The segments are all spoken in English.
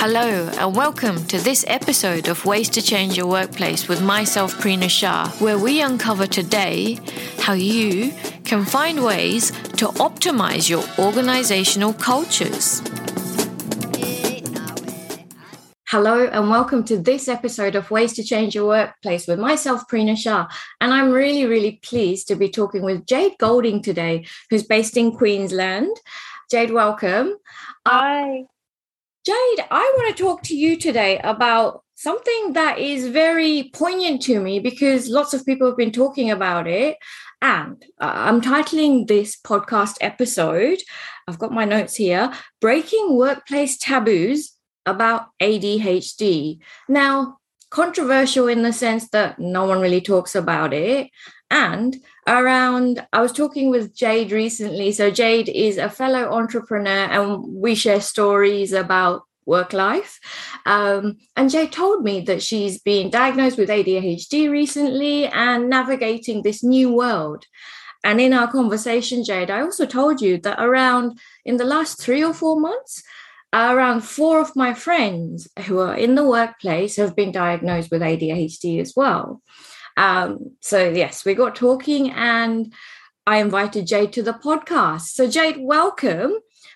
Hello, and welcome to this episode of Ways to Change Your Workplace with myself, Prina Shah, where we uncover today how you can find ways to optimize your organizational cultures. Hello, and welcome to this episode of Ways to Change Your Workplace with myself, Prina Shah. And I'm really, really pleased to be talking with Jade Goulding today, who's based in Queensland. Jade, welcome. Hi. Jade, I want to talk to you today about something that is very poignant to me because lots of people have been talking about it. And uh, I'm titling this podcast episode, I've got my notes here Breaking Workplace Taboos About ADHD. Now, controversial in the sense that no one really talks about it. And around, I was talking with Jade recently. So, Jade is a fellow entrepreneur, and we share stories about work life. Um, and Jade told me that she's been diagnosed with ADHD recently and navigating this new world. And in our conversation, Jade, I also told you that around in the last three or four months, around four of my friends who are in the workplace have been diagnosed with ADHD as well. Um, so, yes, we got talking and I invited Jade to the podcast. So, Jade, welcome.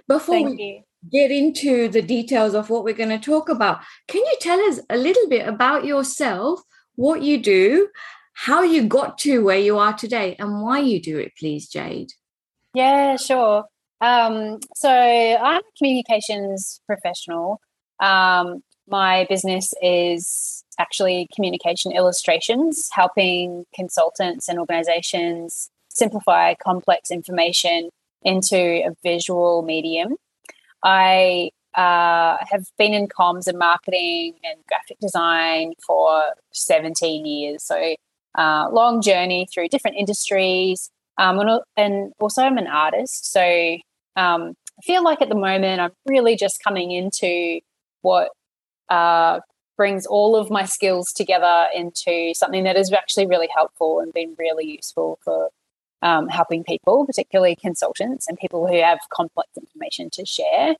Before Thank we you. get into the details of what we're going to talk about, can you tell us a little bit about yourself, what you do, how you got to where you are today, and why you do it, please, Jade? Yeah, sure. Um, so I'm a communications professional. Um, my business is actually communication illustrations, helping consultants and organizations simplify complex information into a visual medium. I uh, have been in comms and marketing and graphic design for 17 years. So, uh, long journey through different industries. Um, and, and, also, I'm an artist. So, um, I feel like at the moment I'm really just coming into what uh, brings all of my skills together into something that is actually really helpful and been really useful for um, helping people, particularly consultants and people who have complex information to share.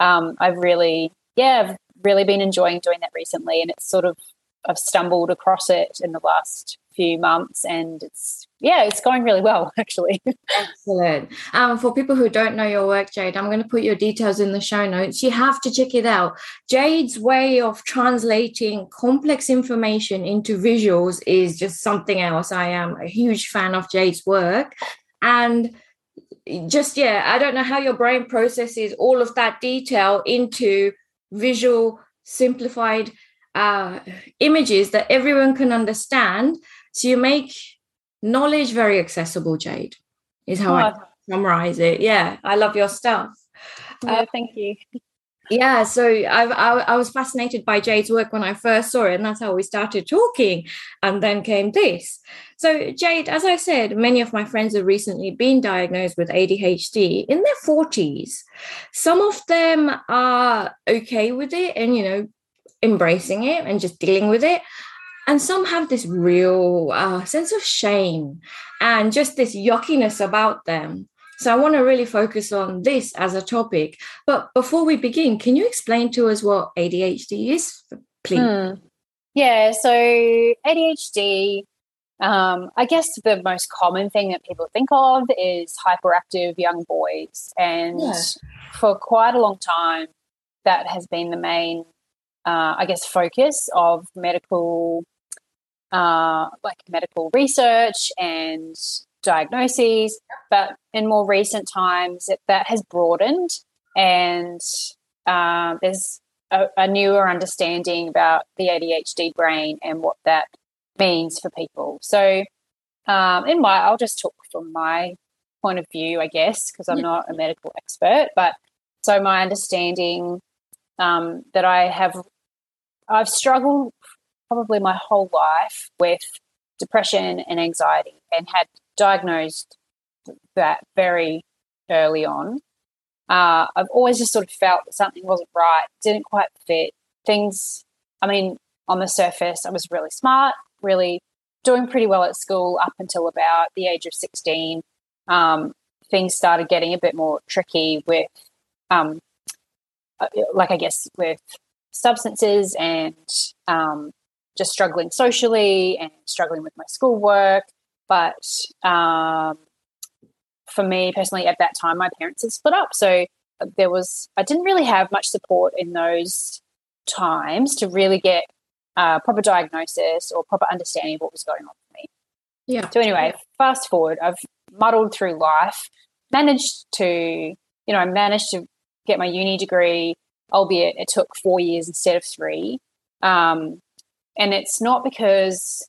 Um, I've really, yeah, I've really been enjoying doing that recently, and it's sort of I've stumbled across it in the last few months and it's yeah it's going really well actually. Excellent. Um, for people who don't know your work jade i'm going to put your details in the show notes. You have to check it out. Jade's way of translating complex information into visuals is just something else. I am a huge fan of jade's work. And just yeah i don't know how your brain processes all of that detail into visual simplified uh, images that everyone can understand so you make knowledge very accessible, Jade, is how oh, I summarize it. Yeah, I love your stuff. Yeah, uh, thank you. Yeah, so I, I, I was fascinated by Jade's work when I first saw it, and that's how we started talking. And then came this. So, Jade, as I said, many of my friends have recently been diagnosed with ADHD in their 40s. Some of them are okay with it and, you know, embracing it and just dealing with it and some have this real uh, sense of shame and just this yuckiness about them. So I want to really focus on this as a topic. But before we begin, can you explain to us what ADHD is, please? Hmm. Yeah, so ADHD, um, I guess the most common thing that people think of is hyperactive young boys. And yeah. for quite a long time, that has been the main, uh, I guess, focus of medical uh, like medical research and diagnoses. But in more recent times, it, that has broadened, and uh, there's a, a, newer understanding about the ADHD brain and what that means for people. So, um, in my, I'll just talk from my point of view, I guess, because I'm not a medical expert. But so my understanding um, that I have, I've struggled probably my whole life with depression and anxiety and had diagnosed that very early on. Uh, I've always just sort of felt that something wasn't right, didn't quite fit. Things, I mean, on the surface, I was really smart, really doing pretty well at school up until about the age of 16. Um, things started getting a bit more tricky with, um, uh, like, I guess, with substances and um, just struggling socially and struggling with my schoolwork. But um, for me personally, at that time, my parents had split up. So there was, I didn't really have much support in those times to really get a proper diagnosis or proper understanding of what was going on for me. Yeah. So anyway, fast forward, I've muddled through life, managed to, you know, I managed to get my uni degree, albeit it took four years instead of three. Um, and it's not because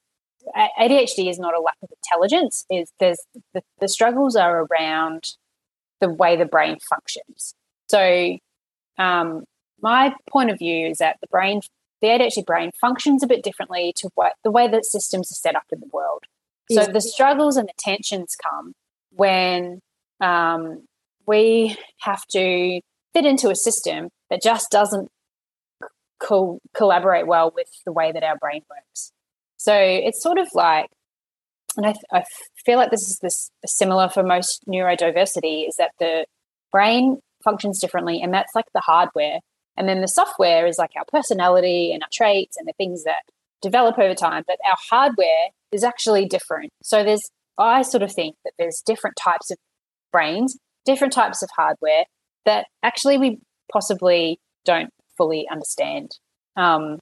ADHD is not a lack of intelligence. Is there's the, the struggles are around the way the brain functions. So, um, my point of view is that the brain, the ADHD brain, functions a bit differently to what the way that systems are set up in the world. So the struggles and the tensions come when um, we have to fit into a system that just doesn't co- collaborate well with the way that our brain works. So it's sort of like, and I, I feel like this is this similar for most neurodiversity is that the brain functions differently, and that's like the hardware, and then the software is like our personality and our traits and the things that develop over time. But our hardware is actually different. So there's, I sort of think that there's different types of brains, different types of hardware that actually we possibly don't fully understand um,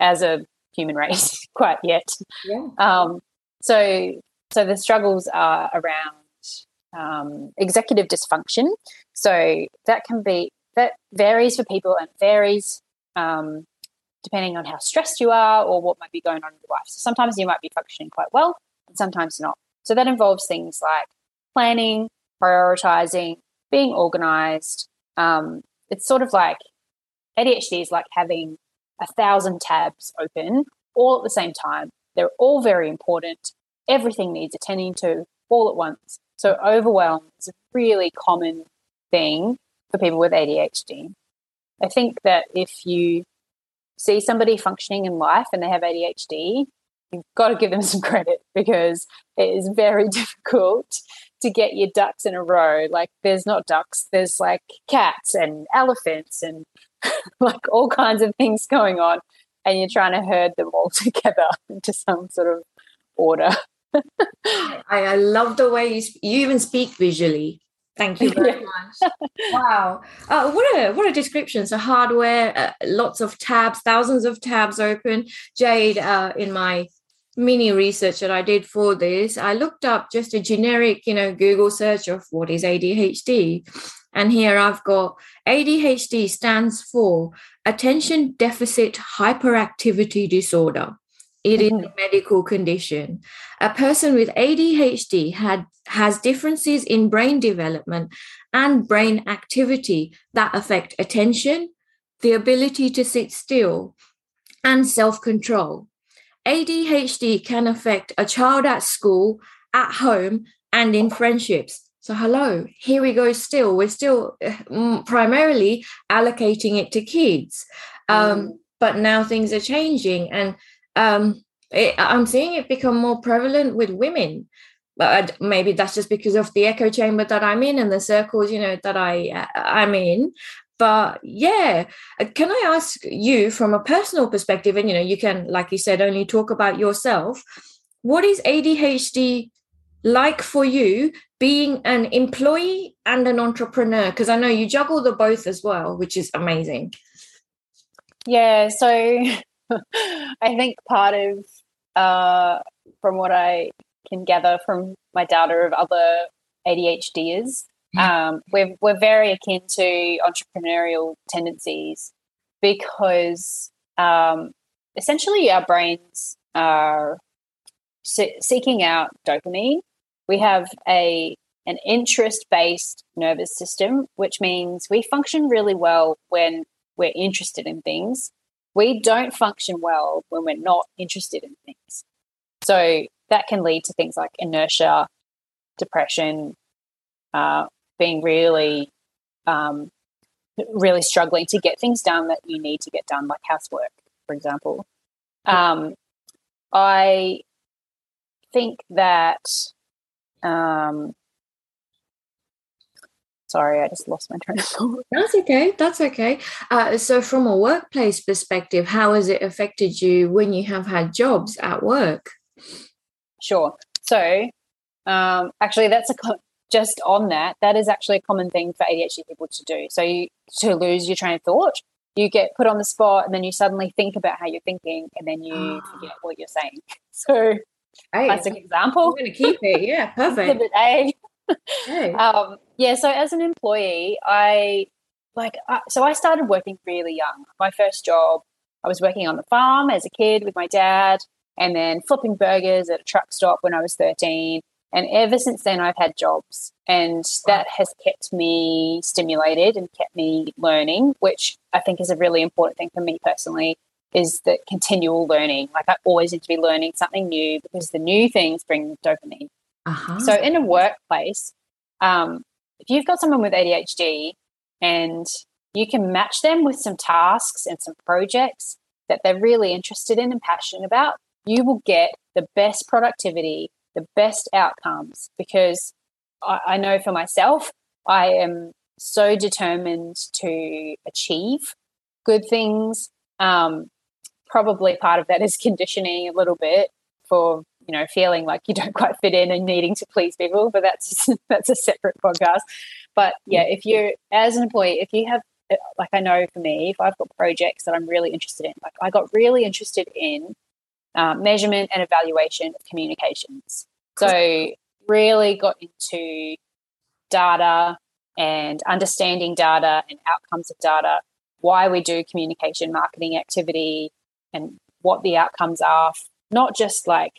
as a human race quite yet. Yeah. Um, so, so the struggles are around um, executive dysfunction. So that can be that varies for people and varies um, depending on how stressed you are or what might be going on in your life. So sometimes you might be functioning quite well, and sometimes not. So that involves things like planning, prioritizing, being organized. Um, it's sort of like ADHD is like having a thousand tabs open all at the same time. They're all very important. Everything needs attending to all at once. So overwhelm is a really common thing for people with ADHD. I think that if you see somebody functioning in life and they have ADHD, you've got to give them some credit because it is very difficult to get your ducks in a row. Like there's not ducks, there's like cats and elephants and like all kinds of things going on. And you're trying to herd them all together into some sort of order. I, I, love the way you, you even speak visually. Thank you very much. wow, uh, what a what a description! So hardware, uh, lots of tabs, thousands of tabs open. Jade, uh, in my mini research that I did for this, I looked up just a generic, you know, Google search of what is ADHD, and here I've got ADHD stands for Attention Deficit Hyperactivity Disorder. It is mm-hmm. a medical condition. A person with ADHD had has differences in brain development and brain activity that affect attention, the ability to sit still, and self-control. ADHD can affect a child at school, at home, and in friendships. So, hello, here we go. Still, we're still uh, primarily allocating it to kids. Um, mm. But now things are changing. And um, it, I'm seeing it become more prevalent with women. But maybe that's just because of the echo chamber that I'm in and the circles, you know, that I uh, I'm in. But yeah, uh, can I ask you from a personal perspective? And you know, you can, like you said, only talk about yourself. What is ADHD like for you being an employee and an entrepreneur? Because I know you juggle the both as well, which is amazing. Yeah, so I think part of uh, from what I can gather from my data of other ADHDers, mm. um, we're we're very akin to entrepreneurial tendencies because um, essentially our brains are se- seeking out dopamine. We have a an interest based nervous system, which means we function really well when we're interested in things we don't function well when we're not interested in things. So that can lead to things like inertia, depression, uh, being really, um, really struggling to get things done that you need to get done, like housework, for example. Um, I think that. Um, Sorry, I just lost my train of thought. That's okay. That's okay. Uh, so, from a workplace perspective, how has it affected you when you have had jobs at work? Sure. So, um, actually, that's a just on that. That is actually a common thing for ADHD people to do. So, you, to lose your train of thought, you get put on the spot, and then you suddenly think about how you're thinking, and then you forget what you're saying. So, hey, classic example. I'm going to keep it. Yeah, perfect. A. Hey. Um, yeah. So, as an employee, I like. Uh, so, I started working really young. My first job, I was working on the farm as a kid with my dad and then flipping burgers at a truck stop when I was 13. And ever since then, I've had jobs, and that has kept me stimulated and kept me learning, which I think is a really important thing for me personally. Is that continual learning? Like I always need to be learning something new because the new things bring dopamine. Uh-huh. So in a workplace, um, if you've got someone with ADHD and you can match them with some tasks and some projects that they're really interested in and passionate about, you will get the best productivity, the best outcomes. Because I, I know for myself, I am so determined to achieve good things. Um, probably part of that is conditioning a little bit for you know feeling like you don't quite fit in and needing to please people but that's that's a separate podcast but yeah if you're as an employee if you have like i know for me if i've got projects that i'm really interested in like i got really interested in um, measurement and evaluation of communications. So, really got into data and understanding data and outcomes of data, why we do communication marketing activity, and what the outcomes are. Not just like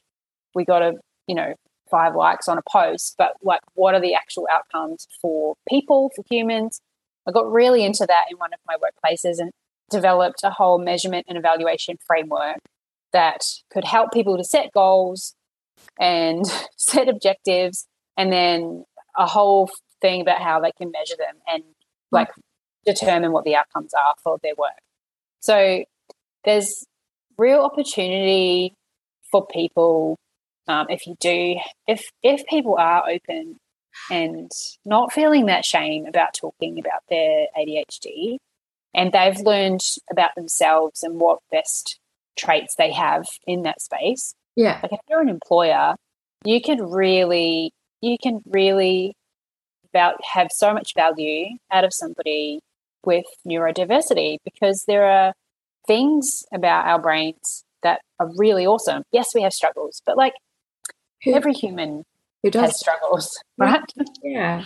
we got a, you know, five likes on a post, but like what are the actual outcomes for people, for humans? I got really into that in one of my workplaces and developed a whole measurement and evaluation framework that could help people to set goals and set objectives and then a whole thing about how they can measure them and like mm. determine what the outcomes are for their work. So there's real opportunity for people um, if you do if if people are open and not feeling that shame about talking about their ADHD and they've learned about themselves and what best traits they have in that space. Yeah. Like if you're an employer, you can really you can really about have so much value out of somebody with neurodiversity because there are things about our brains that are really awesome. Yes, we have struggles, but like who, every human who does has struggles, right? Yeah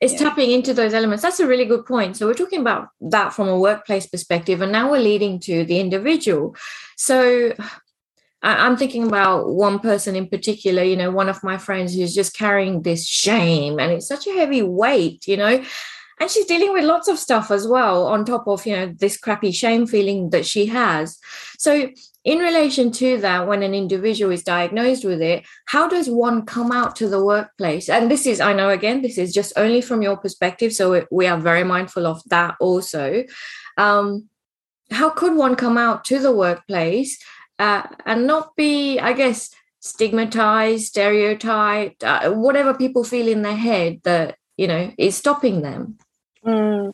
it's yeah. tapping into those elements that's a really good point so we're talking about that from a workplace perspective and now we're leading to the individual so i'm thinking about one person in particular you know one of my friends who's just carrying this shame and it's such a heavy weight you know and she's dealing with lots of stuff as well on top of you know this crappy shame feeling that she has. So in relation to that when an individual is diagnosed with it how does one come out to the workplace? And this is i know again this is just only from your perspective so we are very mindful of that also. Um, how could one come out to the workplace uh, and not be i guess stigmatized stereotyped uh, whatever people feel in their head that you know is stopping them mm,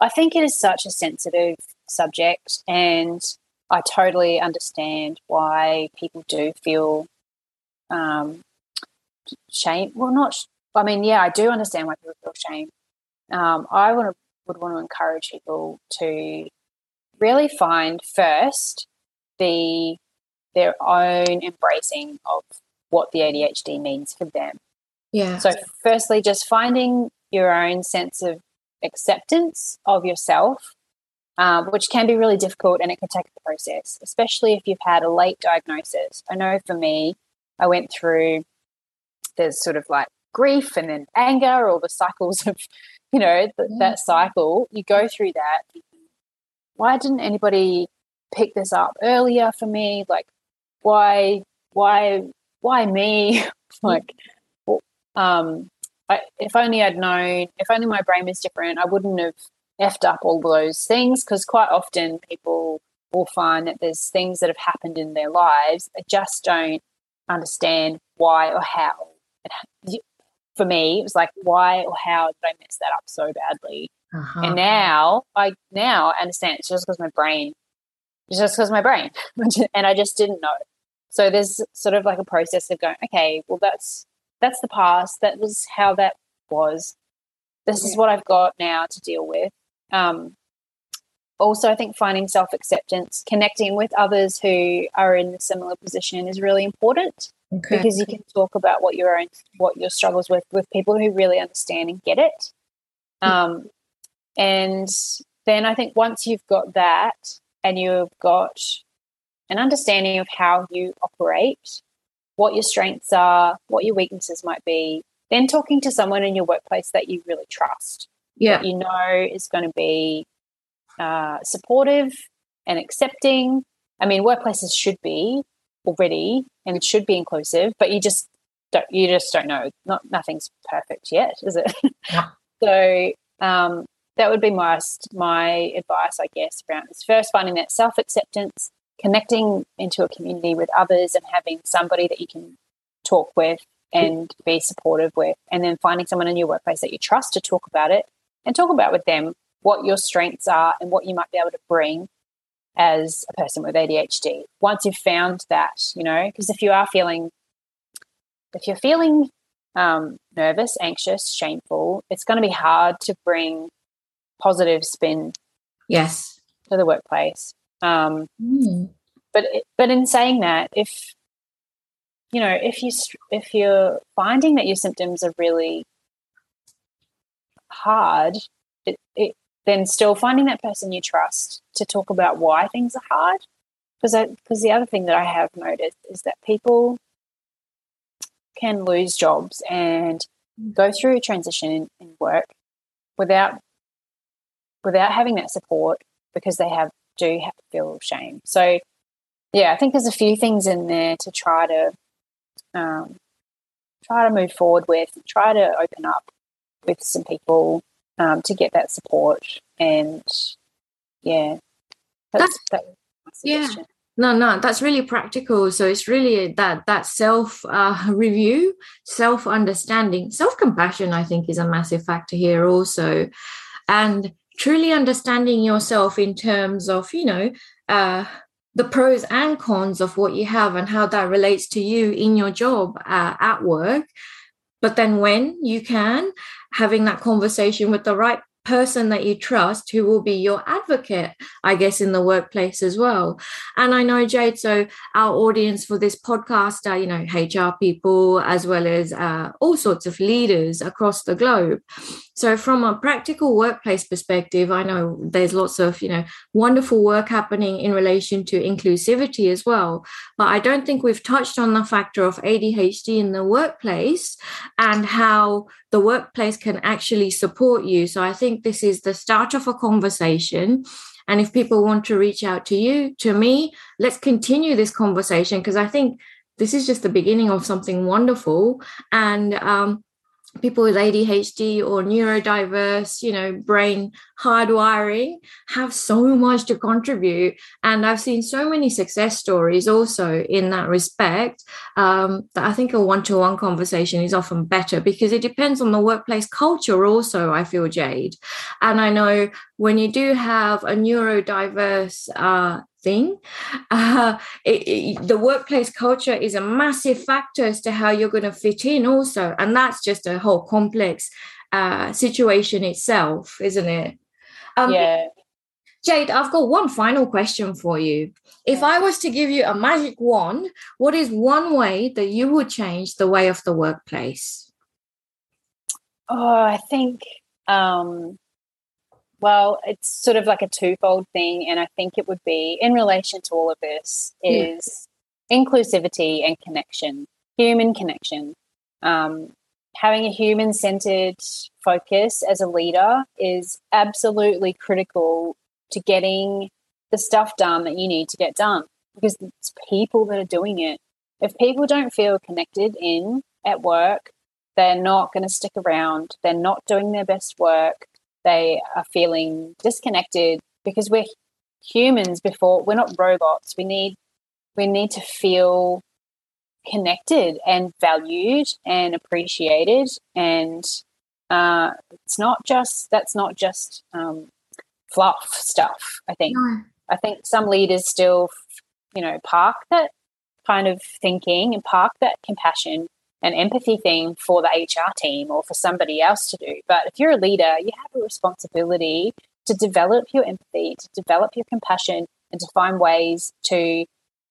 i think it is such a sensitive subject and I totally understand why people do feel um, shame. Well, not. I mean, yeah, I do understand why people feel shame. Um, I want to, would want to encourage people to really find first the their own embracing of what the ADHD means for them. Yeah. So, firstly, just finding your own sense of acceptance of yourself um, which can be really difficult and it can take a process, especially if you've had a late diagnosis. I know for me, I went through there's sort of like grief and then anger, all the cycles of, you know, th- yeah. that cycle. You go through that. Why didn't anybody pick this up earlier for me? Like, why, why, why me? like, um, I, if only I'd known, if only my brain was different, I wouldn't have effed up all those things because quite often people will find that there's things that have happened in their lives they just don't understand why or how for me, it was like, why or how did I mess that up so badly? Uh-huh. And now I now understand it's just because my brain, it's just because my brain, and I just didn't know. So there's sort of like a process of going, okay, well that's that's the past. That was how that was. This is what I've got now to deal with. Um, also, I think finding self acceptance, connecting with others who are in a similar position is really important okay. because you can talk about what your own what your struggles with with people who really understand and get it. Um, and then I think once you've got that and you've got an understanding of how you operate, what your strengths are, what your weaknesses might be, then talking to someone in your workplace that you really trust. Yeah. you know is going to be uh, supportive and accepting. I mean, workplaces should be already and should be inclusive, but you just don't you just don't know. Not nothing's perfect yet, is it? Yeah. so um, that would be my my advice, I guess, around is first finding that self acceptance, connecting into a community with others, and having somebody that you can talk with and be supportive with, and then finding someone in your workplace that you trust to talk about it and talk about with them what your strengths are and what you might be able to bring as a person with ADHD. Once you've found that, you know, because if you are feeling, if you're feeling um, nervous, anxious, shameful, it's going to be hard to bring positive spin. Yes. To the workplace. Um, mm. But but in saying that, if you know, if you if you're finding that your symptoms are really hard, it, it then still finding that person you trust to talk about why things are hard. Because because the other thing that I have noticed is that people can lose jobs and go through a transition in, in work without without having that support because they have do have to feel shame. So yeah, I think there's a few things in there to try to um, try to move forward with, try to open up with some people um, to get that support. And yeah, that's, that's that yeah. No, no, that's really practical. So it's really that that self uh, review, self understanding, self compassion. I think is a massive factor here also, and truly understanding yourself in terms of you know uh, the pros and cons of what you have and how that relates to you in your job uh, at work. But then when you can having that conversation with the right person that you trust who will be your advocate, I guess, in the workplace as well. And I know, Jade, so our audience for this podcast are, you know, HR people as well as uh, all sorts of leaders across the globe. So, from a practical workplace perspective, I know there's lots of, you know, wonderful work happening in relation to inclusivity as well. But I don't think we've touched on the factor of ADHD in the workplace and how the workplace can actually support you. So, I think this is the start of a conversation. And if people want to reach out to you, to me, let's continue this conversation because I think this is just the beginning of something wonderful. And um, people with ADHD or neurodiverse, you know, brain hardwiring have so much to contribute. And I've seen so many success stories also in that respect um, that I think a one to one conversation is often better because it depends on the workplace culture, also, I feel, Jade. And I know when you do have a neurodiverse uh, thing. Uh, it, it, the workplace culture is a massive factor as to how you're going to fit in, also. And that's just a whole complex uh, situation itself, isn't it? Um, yeah. Jade, I've got one final question for you. If I was to give you a magic wand, what is one way that you would change the way of the workplace? Oh, I think um, well, it's sort of like a twofold thing. And I think it would be in relation to all of this is yeah. inclusivity and connection, human connection. Um, having a human centered focus as a leader is absolutely critical to getting the stuff done that you need to get done because it's people that are doing it. If people don't feel connected in at work, they're not going to stick around. They're not doing their best work they are feeling disconnected because we're humans before we're not robots. We need we need to feel connected and valued and appreciated. And uh, it's not just that's not just um, fluff stuff i think. No. i think some leaders still you know park that kind of thinking and park that compassion and empathy thing for the hr team or for somebody else to do. But if you're a leader you have a responsibility to develop your empathy to develop your compassion and to find ways to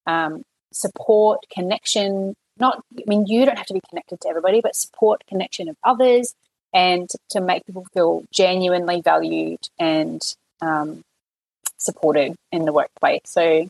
um, support connection not i mean you don't have to be connected to everybody but support connection of others and to make people feel genuinely valued and um, supported in the workplace. So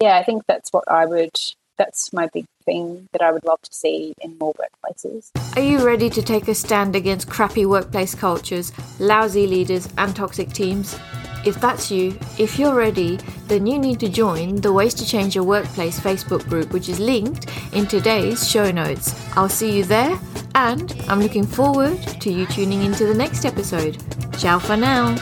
yeah i think that's what i would that's my big thing that i would love to see in more workplaces are you ready to take a stand against crappy workplace cultures lousy leaders and toxic teams if that's you, if you're ready, then you need to join the Ways to Change Your Workplace Facebook group, which is linked in today's show notes. I'll see you there, and I'm looking forward to you tuning into the next episode. Ciao for now.